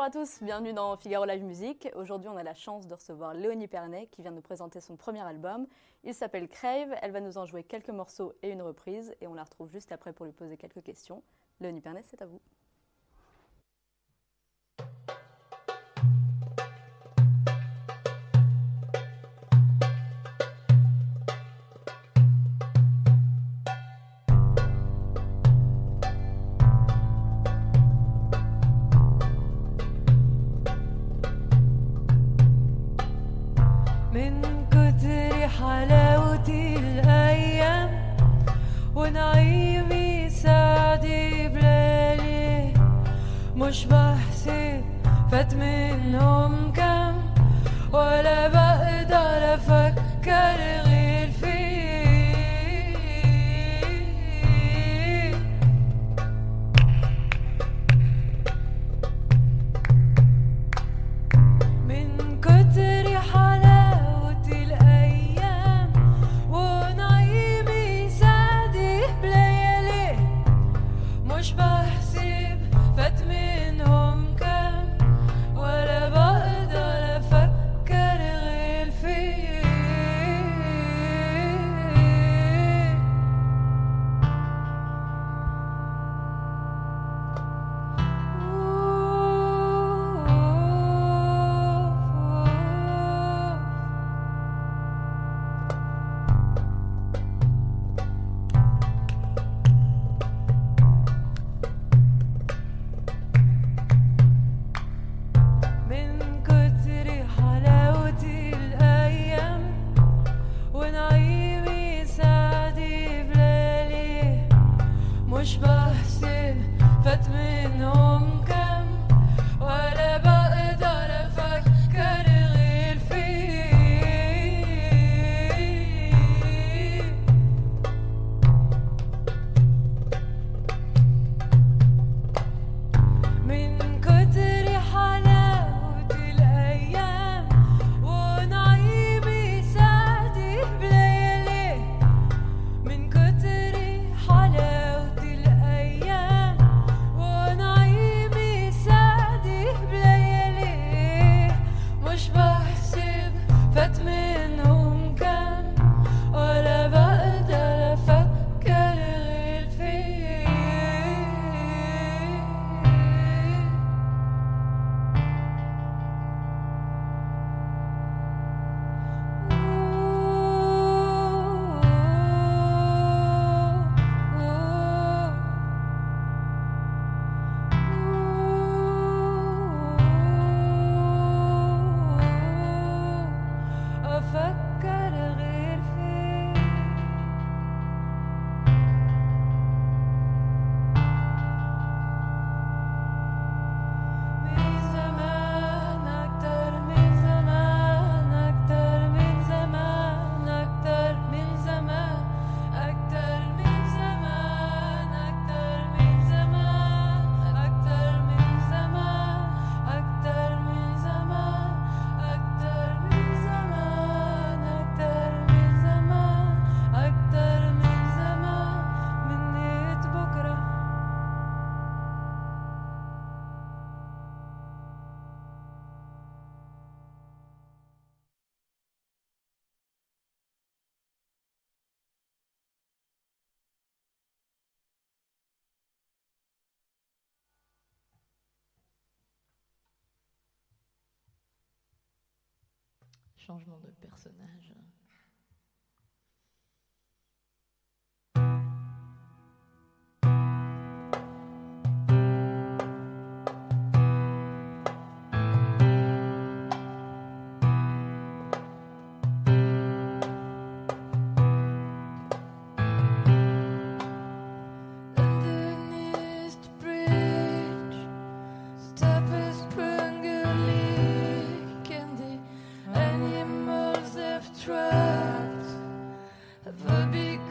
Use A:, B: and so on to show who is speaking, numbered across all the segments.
A: Bonjour à tous, bienvenue dans Figaro Live Music. Aujourd'hui, on a la chance de recevoir Léonie Pernet qui vient nous présenter son premier album. Il s'appelle Crave, elle va nous en jouer quelques morceaux et une reprise et on la retrouve juste après pour lui poser quelques questions. Léonie Pernet, c'est à vous.
B: من كتر حلاوة الأيام ونعيمي سعدي بلالي مش بحسب فات منهم كام ولا بقدر أفكر غير push back.
C: Changement de personnage.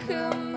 B: come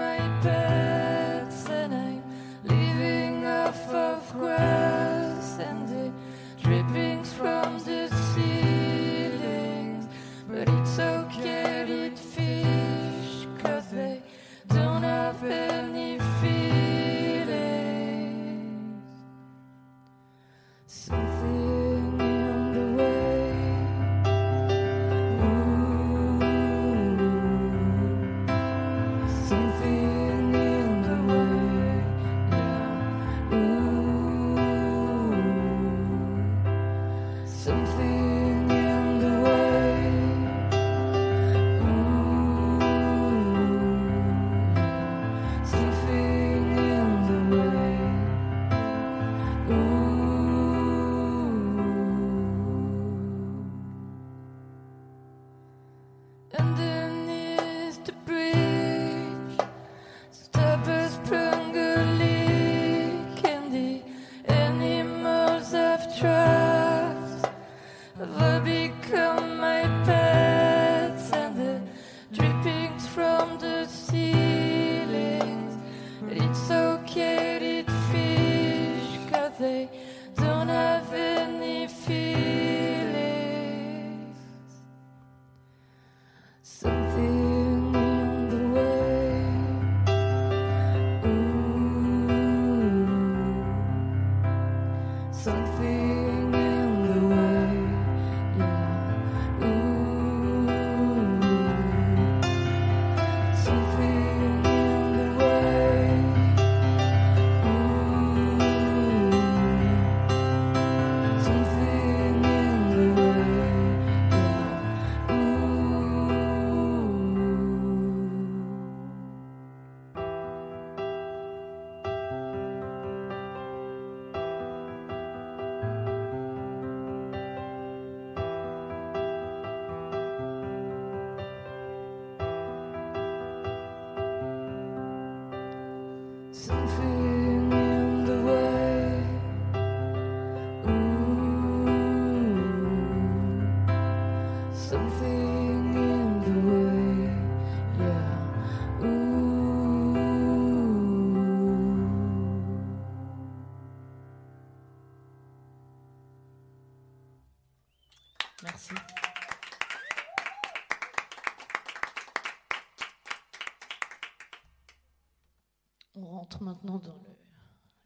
B: On rentre maintenant dans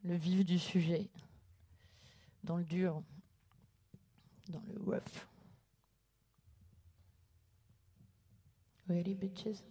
B: le, vif du sujet, dans le dur, dans le rough. Ready, bitches?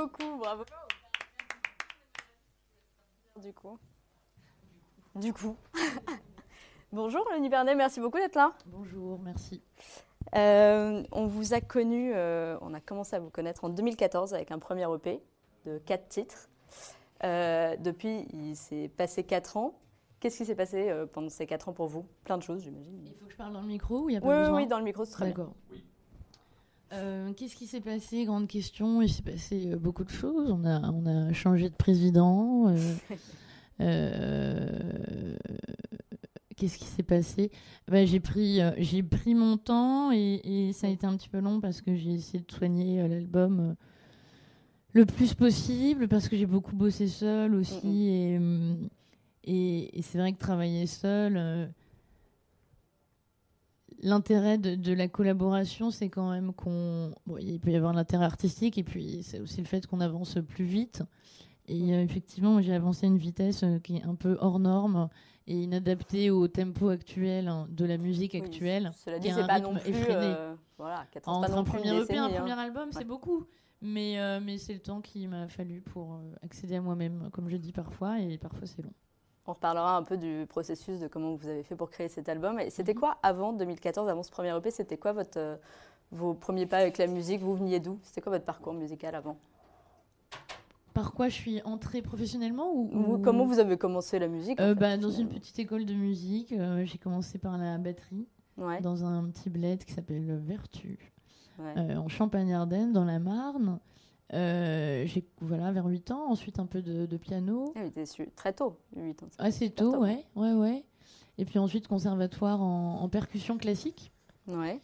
B: Beaucoup,
A: bravo. Du coup. Du coup. Bonjour Léonie Bernet, merci beaucoup d'être là.
B: Bonjour, merci.
A: Euh, on vous a connu, euh, on a commencé à vous connaître en 2014 avec un premier EP de quatre titres. Euh, depuis, il s'est passé quatre ans. Qu'est-ce qui s'est passé pendant ces quatre ans pour vous? Plein de choses, j'imagine.
B: Il faut que je parle dans le micro ou il n'y a pas
A: Oui, oui,
B: besoin?
A: oui, dans le micro, c'est très bien.
B: D'accord. Euh, Qu'est-ce qui s'est passé? Grande question. Il s'est passé euh, beaucoup de choses. On a, on a changé de président. euh, Qu'est-ce qui s'est passé? Bah, J'ai pris, j'ai pris mon temps et, et ça a été un petit peu long parce que j'ai essayé de soigner l'album le plus possible parce que j'ai beaucoup bossé seule aussi. Et, hum, et, et c'est vrai que travailler seule. L'intérêt de, de la collaboration, c'est quand même qu'on. Bon, il peut y avoir l'intérêt artistique et puis c'est aussi le fait qu'on avance plus vite. Et euh, effectivement, j'ai avancé à une vitesse euh, qui est un peu hors norme et inadaptée au tempo actuel hein, de la musique
A: Oui,
B: actuelle.
A: Cela dit, c'est pas non plus.
B: effréné.
A: euh, voilà,
B: Entre un premier EP et un
A: hein.
B: premier album, c'est beaucoup. Mais, mais c'est le temps qu'il m'a fallu pour accéder à moi-même, comme je dis parfois, et parfois c'est long.
A: On reparlera un peu du processus de comment vous avez fait pour créer cet album. Et c'était
C: Mhm.
A: quoi avant 2014, avant ce premier EP C'était quoi votre, euh, vos premiers pas avec la musique? Vous veniez d'où? C'était quoi votre parcours musical avant?
C: Par quoi je suis entrée professionnellement ou,
A: Comment vous avez commencé la musique en
C: Euh,
A: fait,
C: bah, Dans une petite école de musique. euh, j'ai commencé par la batterie
A: Ouais,
C: dans un petit bled qui s'appelle Vertu,
A: ouais.
C: euh, en Champagne-Ardenne, dans la Marne. Euh, j'ai voilà vers 8 ans, ensuite un peu de, de piano.
A: Ah, très tôt, 8 ans.
C: Assez
A: super
C: tôt,
A: tôt.
C: ouais, ouais, ouais. Et puis ensuite conservatoire en, en percussion classique.
A: Ouais.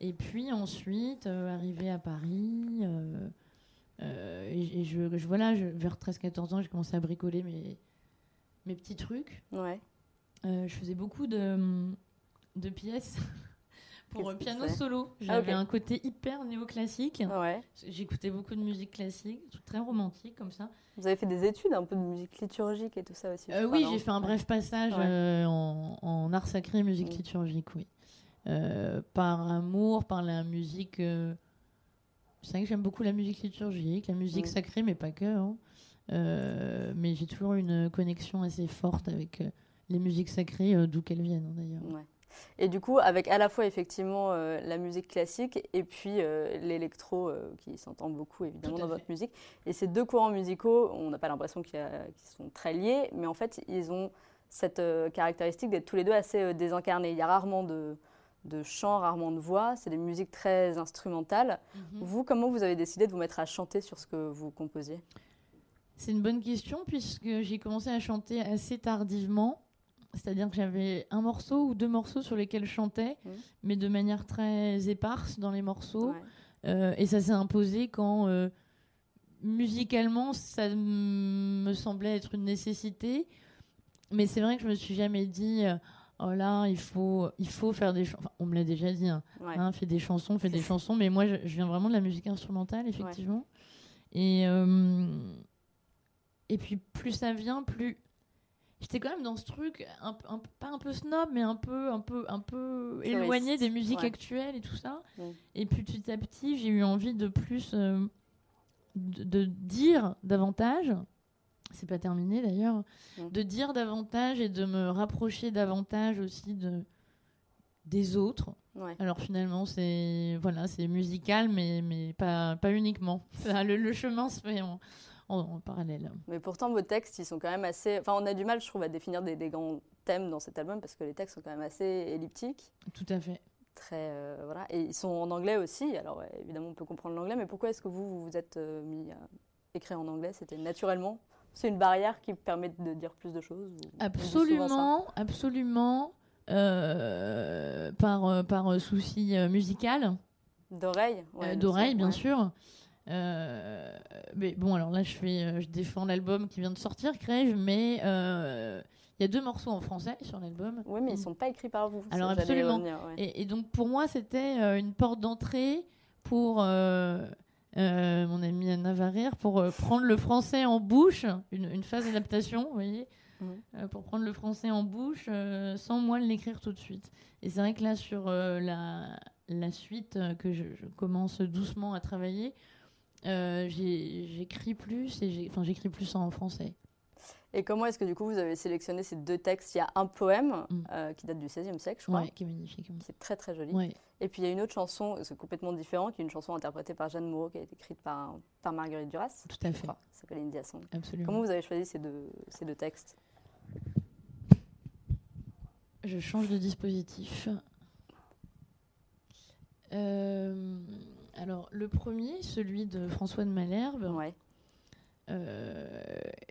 C: Et puis ensuite, euh, arrivé à Paris, euh, euh, et, et je, je- voilà, je- vers 13-14 ans, j'ai commencé à bricoler mes, mes petits trucs.
A: Ouais.
C: Je faisais beaucoup de, de pièces pour piano solo.
A: Ah,
C: J'avais un côté hyper néoclassique.
A: ouais.
C: J'écoutais beaucoup de musique classique, très romantique comme ça.
A: Vous avez fait des études un peu de musique liturgique et tout ça aussi
C: Euh, oui, j'ai fait un bref passage
A: Ouais.
C: euh, en, en art sacré et musique
A: Mm.
C: liturgique, oui. Euh, par amour, par la musique. C'est vrai que j'aime beaucoup la musique liturgique, la musique
A: Mm.
C: sacrée, mais pas que. hein. Mais j'ai toujours une connexion assez forte avec les musiques sacrées, d'où qu'elles viennent d'ailleurs.
A: Ouais. Et du coup, avec à la fois effectivement euh, la musique classique et puis euh, l'électro euh, qui s'entend beaucoup évidemment dans
C: fait.
A: votre musique. Et ces deux courants musicaux, on n'a pas l'impression qu'ils sont très liés, mais en fait, ils ont cette caractéristique d'être tous les deux assez désincarnés. Il y a rarement de, de chant, rarement de voix, c'est des musiques très instrumentales.
C: Mhm.
A: Vous, comment vous avez décidé de vous mettre à chanter sur ce que vous composiez?
C: C'est une bonne question puisque j'ai commencé à chanter assez tardivement. C'est-à-dire que j'avais un morceau ou deux morceaux sur lesquels je chantais, mais de manière très éparse dans les morceaux.
A: Ouais.
C: Euh, et ça s'est imposé quand, euh, musicalement, ça me semblait être une nécessité. Mais c'est vrai que je me suis jamais dit, euh, oh là, il faut, il faut faire des chansons. on me l'a déjà dit, hein,
A: Ouais.
C: hein, fais des chansons, fais des chansons. Mais moi, je, je viens vraiment de la musique instrumentale, effectivement. Et, et puis, plus ça vient, plus. J'étais quand même dans ce truc, un, un pas un peu snob, mais un peu, un peu, un peu éloigné des musiques
A: ouais.
C: actuelles et tout ça. Et puis petit à petit, j'ai eu envie de plus euh, de, de dire davantage. C'est pas terminé d'ailleurs. De dire davantage et de me rapprocher davantage aussi de des autres.
A: Ouais.
C: Alors finalement, c'est voilà, c'est musical, mais mais pas pas uniquement. Ça, le, le chemin se fait en, en- en parallèle.
A: Mais pourtant, vos textes, ils sont quand même assez. Enfin, on a du mal, je trouve, à définir des, des grands thèmes dans cet album parce que les textes sont quand même assez elliptiques.
C: Tout à fait.
A: Très, euh, voilà. Et ils sont en anglais aussi. Alors, ouais, évidemment, on peut comprendre l'anglais, mais pourquoi est-ce que vous vous vous êtes euh, mis à écrire en anglais? C'était naturellement C'est une barrière qui permet de dire plus de choses
C: Absolument, absolument. euh, par, par souci musical,
A: D'oreille ouais,
C: d'oreille bien
A: ouais.
C: sûr. Euh, mais bon, alors là, je, fais, euh, je défends l'album qui vient de sortir, Crève, mais euh, il y a deux morceaux en français sur l'album.
A: Oui, mais ils ne sont pas écrits par vous.
C: Alors, absolument.
A: revenir, ouais.
C: Et, et donc, pour moi, c'était une porte d'entrée pour euh, mon ami Anna Varir, pour prendre le français en bouche, une, une phase d'adaptation, vous voyez, pour prendre le français en bouche sans moi l'écrire tout de suite. Et c'est vrai que là, sur la, la suite que je, je commence doucement à travailler, j'écris plus et enfin j'écris plus en français.
A: Et comment est-ce que du coup vous avez sélectionné ces deux textes? Il y a un poème
C: Mm.
A: euh, qui date du XVIe siècle, je crois,
C: Ouais, qui est magnifique.
A: qui est très très joli.
C: Ouais.
A: Et puis il y a une autre chanson, c'est complètement différent, qui est une chanson interprétée par Jeanne Moreau, qui a été écrite par, par Marguerite Duras.
C: Tout à fait.
A: Ça s'appelle India Song.
C: absolument.
A: Comment vous avez choisi ces deux, ces deux textes?
C: Je change de dispositif. Euh, alors, le premier, celui de François de Malherbe,
A: Ouais.
C: euh,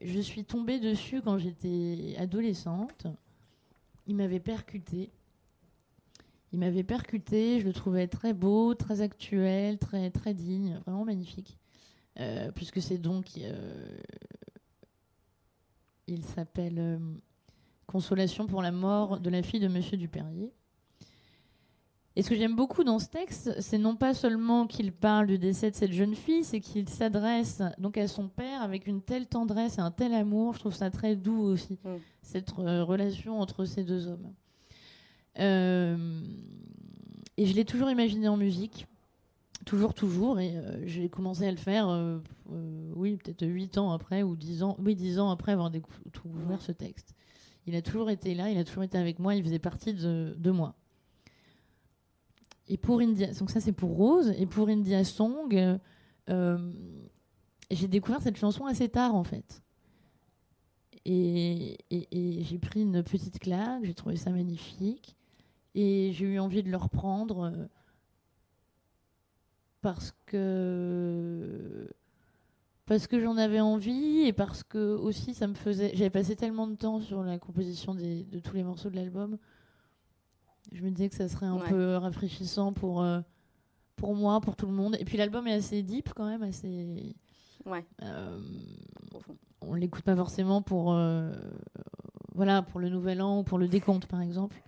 C: je suis tombée dessus quand j'étais adolescente. Il m'avait percuté. Il m'avait percuté, je le trouvais très beau, très actuel, très, très digne, vraiment magnifique. Euh, puisque c'est donc. euh, il s'appelle Consolation pour la mort de la fille de Monsieur Duperrier. Et ce que j'aime beaucoup dans ce texte, c'est non pas seulement qu'il parle du décès de cette jeune fille, c'est qu'il s'adresse donc à son père avec une telle tendresse et un tel amour. Je trouve ça très doux aussi,
A: Mm.
C: cette euh, relation entre ces deux hommes. Euh, et je l'ai toujours imaginé en musique, toujours, toujours. Et euh, j'ai commencé à le faire, euh, euh, oui, peut-être 8 ans après ou 10 ans, oui, 10 ans après avoir décou- découvert ce texte. il a toujours été là, il a toujours été avec moi, il faisait partie de, de moi. Et pour India, donc ça c'est pour Rose, et pour India Song, euh, euh, j'ai découvert cette chanson assez tard en fait. Et, j'ai pris une petite claque, j'ai trouvé ça magnifique, et j'ai eu envie de le reprendre euh, parce que parce que j'en avais envie et parce que aussi ça me faisait j'avais passé tellement de temps sur la composition de tous les morceaux de l'album je me disais que ça serait un
A: Ouais.
C: peu rafraîchissant pour euh, pour moi pour tout le monde et puis l'album est assez deep quand même assez
A: Ouais.
C: euh, on l'écoute pas forcément pour euh, voilà pour le nouvel an ou pour le décompte par exemple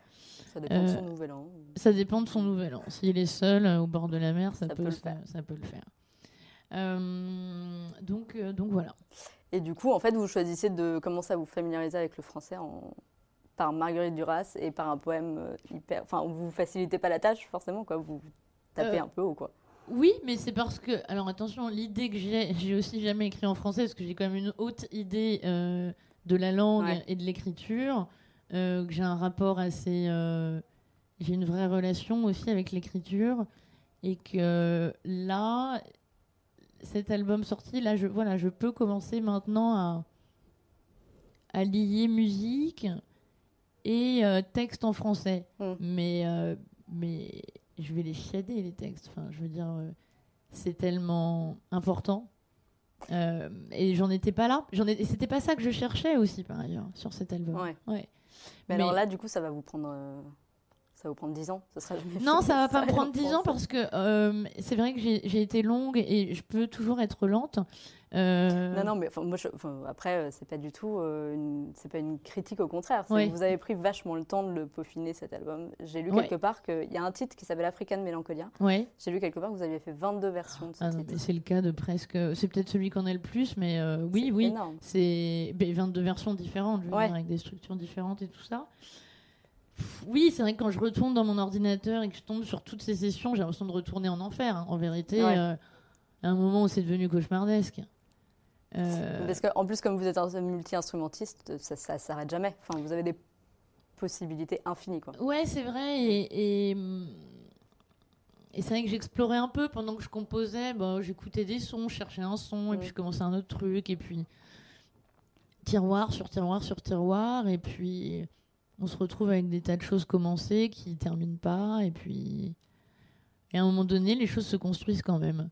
A: Ça dépend de son
C: Euh,
A: nouvel an.
C: ça dépend de son nouvel an. S'il est seul au bord de la mer, ça,
A: Ça
C: peut,
A: peut le faire.
C: ça peut le faire. Donc, donc voilà.
A: Et du coup, en fait, vous choisissez de commencer à vous familiariser avec le français en... par Marguerite Duras et par un poème euh, hyper. Enfin, vous vous facilitez pas la tâche, forcément, quoi. Vous tapez
C: Euh,
A: un peu haut, quoi.
C: Oui, mais c'est parce que. Alors attention, l'idée que j'ai, j'ai aussi jamais écrit en français parce que j'ai quand même une haute idée euh, de la langue
A: Ouais.
C: et de l'écriture, euh, que j'ai un rapport assez. j'ai une vraie relation aussi avec l'écriture et que là, cet album sorti, là, je, voilà, je peux commencer maintenant à, à lier musique et euh, texte en français.
A: Mm.
C: Mais, euh, mais je vais les chiader, les textes. Enfin, je veux dire, euh, c'est tellement important. Euh, et j'en étais pas là. J'en ai- c'était pas ça que je cherchais aussi, par ailleurs, sur cet album.
A: Ouais.
C: Ouais.
A: Mais, alors
C: mais-
A: là, du coup, ça va vous prendre. Ça va vous prendre 10 ans. Ça sera jamais
C: Non,
A: fait.
C: ça va pas me prendre
A: vous
C: 10 ans parce que euh, c'est vrai que j'ai été longue et je peux toujours être lente. Euh,
A: Non, non, mais moi, je- après, euh, c'est pas du tout, euh, une... c'est pas une critique, au contraire. Vous avez pris vachement le temps de le peaufiner cet album. J'ai lu quelque part qu'il y a un titre qui s'appelle African Melancholia.
C: Ouais.
A: J'ai lu quelque part que vous aviez fait 22 versions de ce
C: Ah
A: titre.
C: c'est le cas de presque. C'est peut-être celui qu'on a le plus, mais euh, oui, oui. C'est ben, 22 versions différentes, je veux
A: Ouais.
C: dire, avec des structures différentes et tout ça. Oui, c'est vrai que quand je retourne dans mon ordinateur et que je tombe sur toutes ces sessions, j'ai l'impression de retourner en enfer. hein. En vérité,
A: Ouais.
C: euh, à un moment où c'est devenu cauchemardesque. Euh,
A: Parce qu'en plus, comme vous êtes un multi-instrumentiste, ça, ça s'arrête jamais. Enfin, vous avez des possibilités infinies, quoi.
C: Ouais, c'est vrai. Et, et, et c'est vrai que j'explorais un peu pendant que je composais. Bah, J'écoutais des sons, je cherchais un son, et
A: Mm.
C: puis je commençais un autre truc. Et puis, tiroir sur tiroir sur tiroir. Et puis, on se retrouve avec des tas de choses commencées qui terminent pas. Et puis, et à un moment donné, les choses se construisent quand même.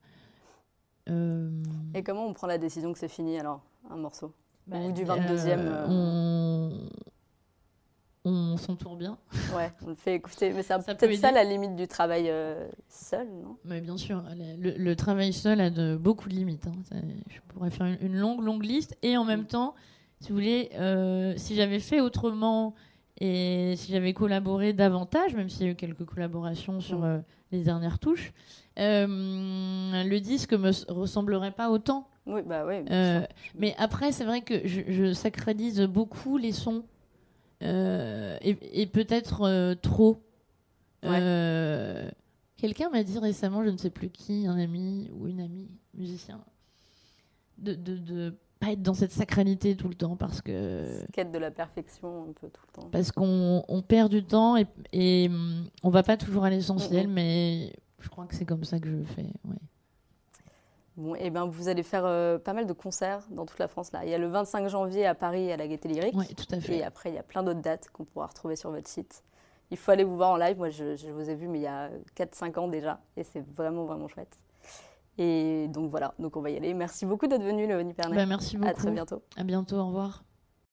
C: Euh,
A: Et comment on prend la décision que c'est fini, alors, un morceau?
C: Bah,
A: Ou du 22e,
C: euh,
A: euh,
C: on, on s'entoure bien.
A: Ouais, on le fait écouter. Mais c'est peut-être ça la limite du travail euh, seul, non?
C: Mais bien sûr, le, le travail seul a de beaucoup de limites. hein. Ça, Je pourrais faire une, une longue, longue liste. Et en même temps, si vous voulez, si j'avais fait autrement et si j'avais collaboré davantage, même s'il y a eu quelques collaborations sur
A: Mm.
C: euh, les dernières touches, euh, le disque me ressemblerait pas autant.
A: Oui, bah oui.
C: Euh. Mais après, c'est vrai que je, je sacralise beaucoup les sons euh, et, et peut-être trop.
A: Ouais.
C: Quelqu'un m'a dit récemment, je ne sais plus qui, un ami ou une amie musicien, de, de, de pas être dans cette sacralité tout le temps parce que
A: Quête de la perfection un peu tout le temps.
C: parce qu'on on perd du temps et, et hum, on va pas toujours à l'essentiel, mais je crois que c'est comme ça que je fais. Ouais.
A: Bon, et ben vous allez faire euh, pas mal de concerts dans toute la France là. Il y a le 25 janvier à Paris à la Gaîté Lyrique.
C: Ouais, tout à fait.
A: Et après, il y a plein d'autres dates qu'on pourra retrouver sur votre site. Il faut aller vous voir en live. Moi, je, je vous ai vu, mais il y a 4-5 ans déjà. Et c'est vraiment, vraiment chouette. Et donc voilà, donc on va y aller. Merci beaucoup d'être venu, Léonie Pernet.
C: Bah, merci beaucoup.
A: à très bientôt.
C: À bientôt. Au revoir.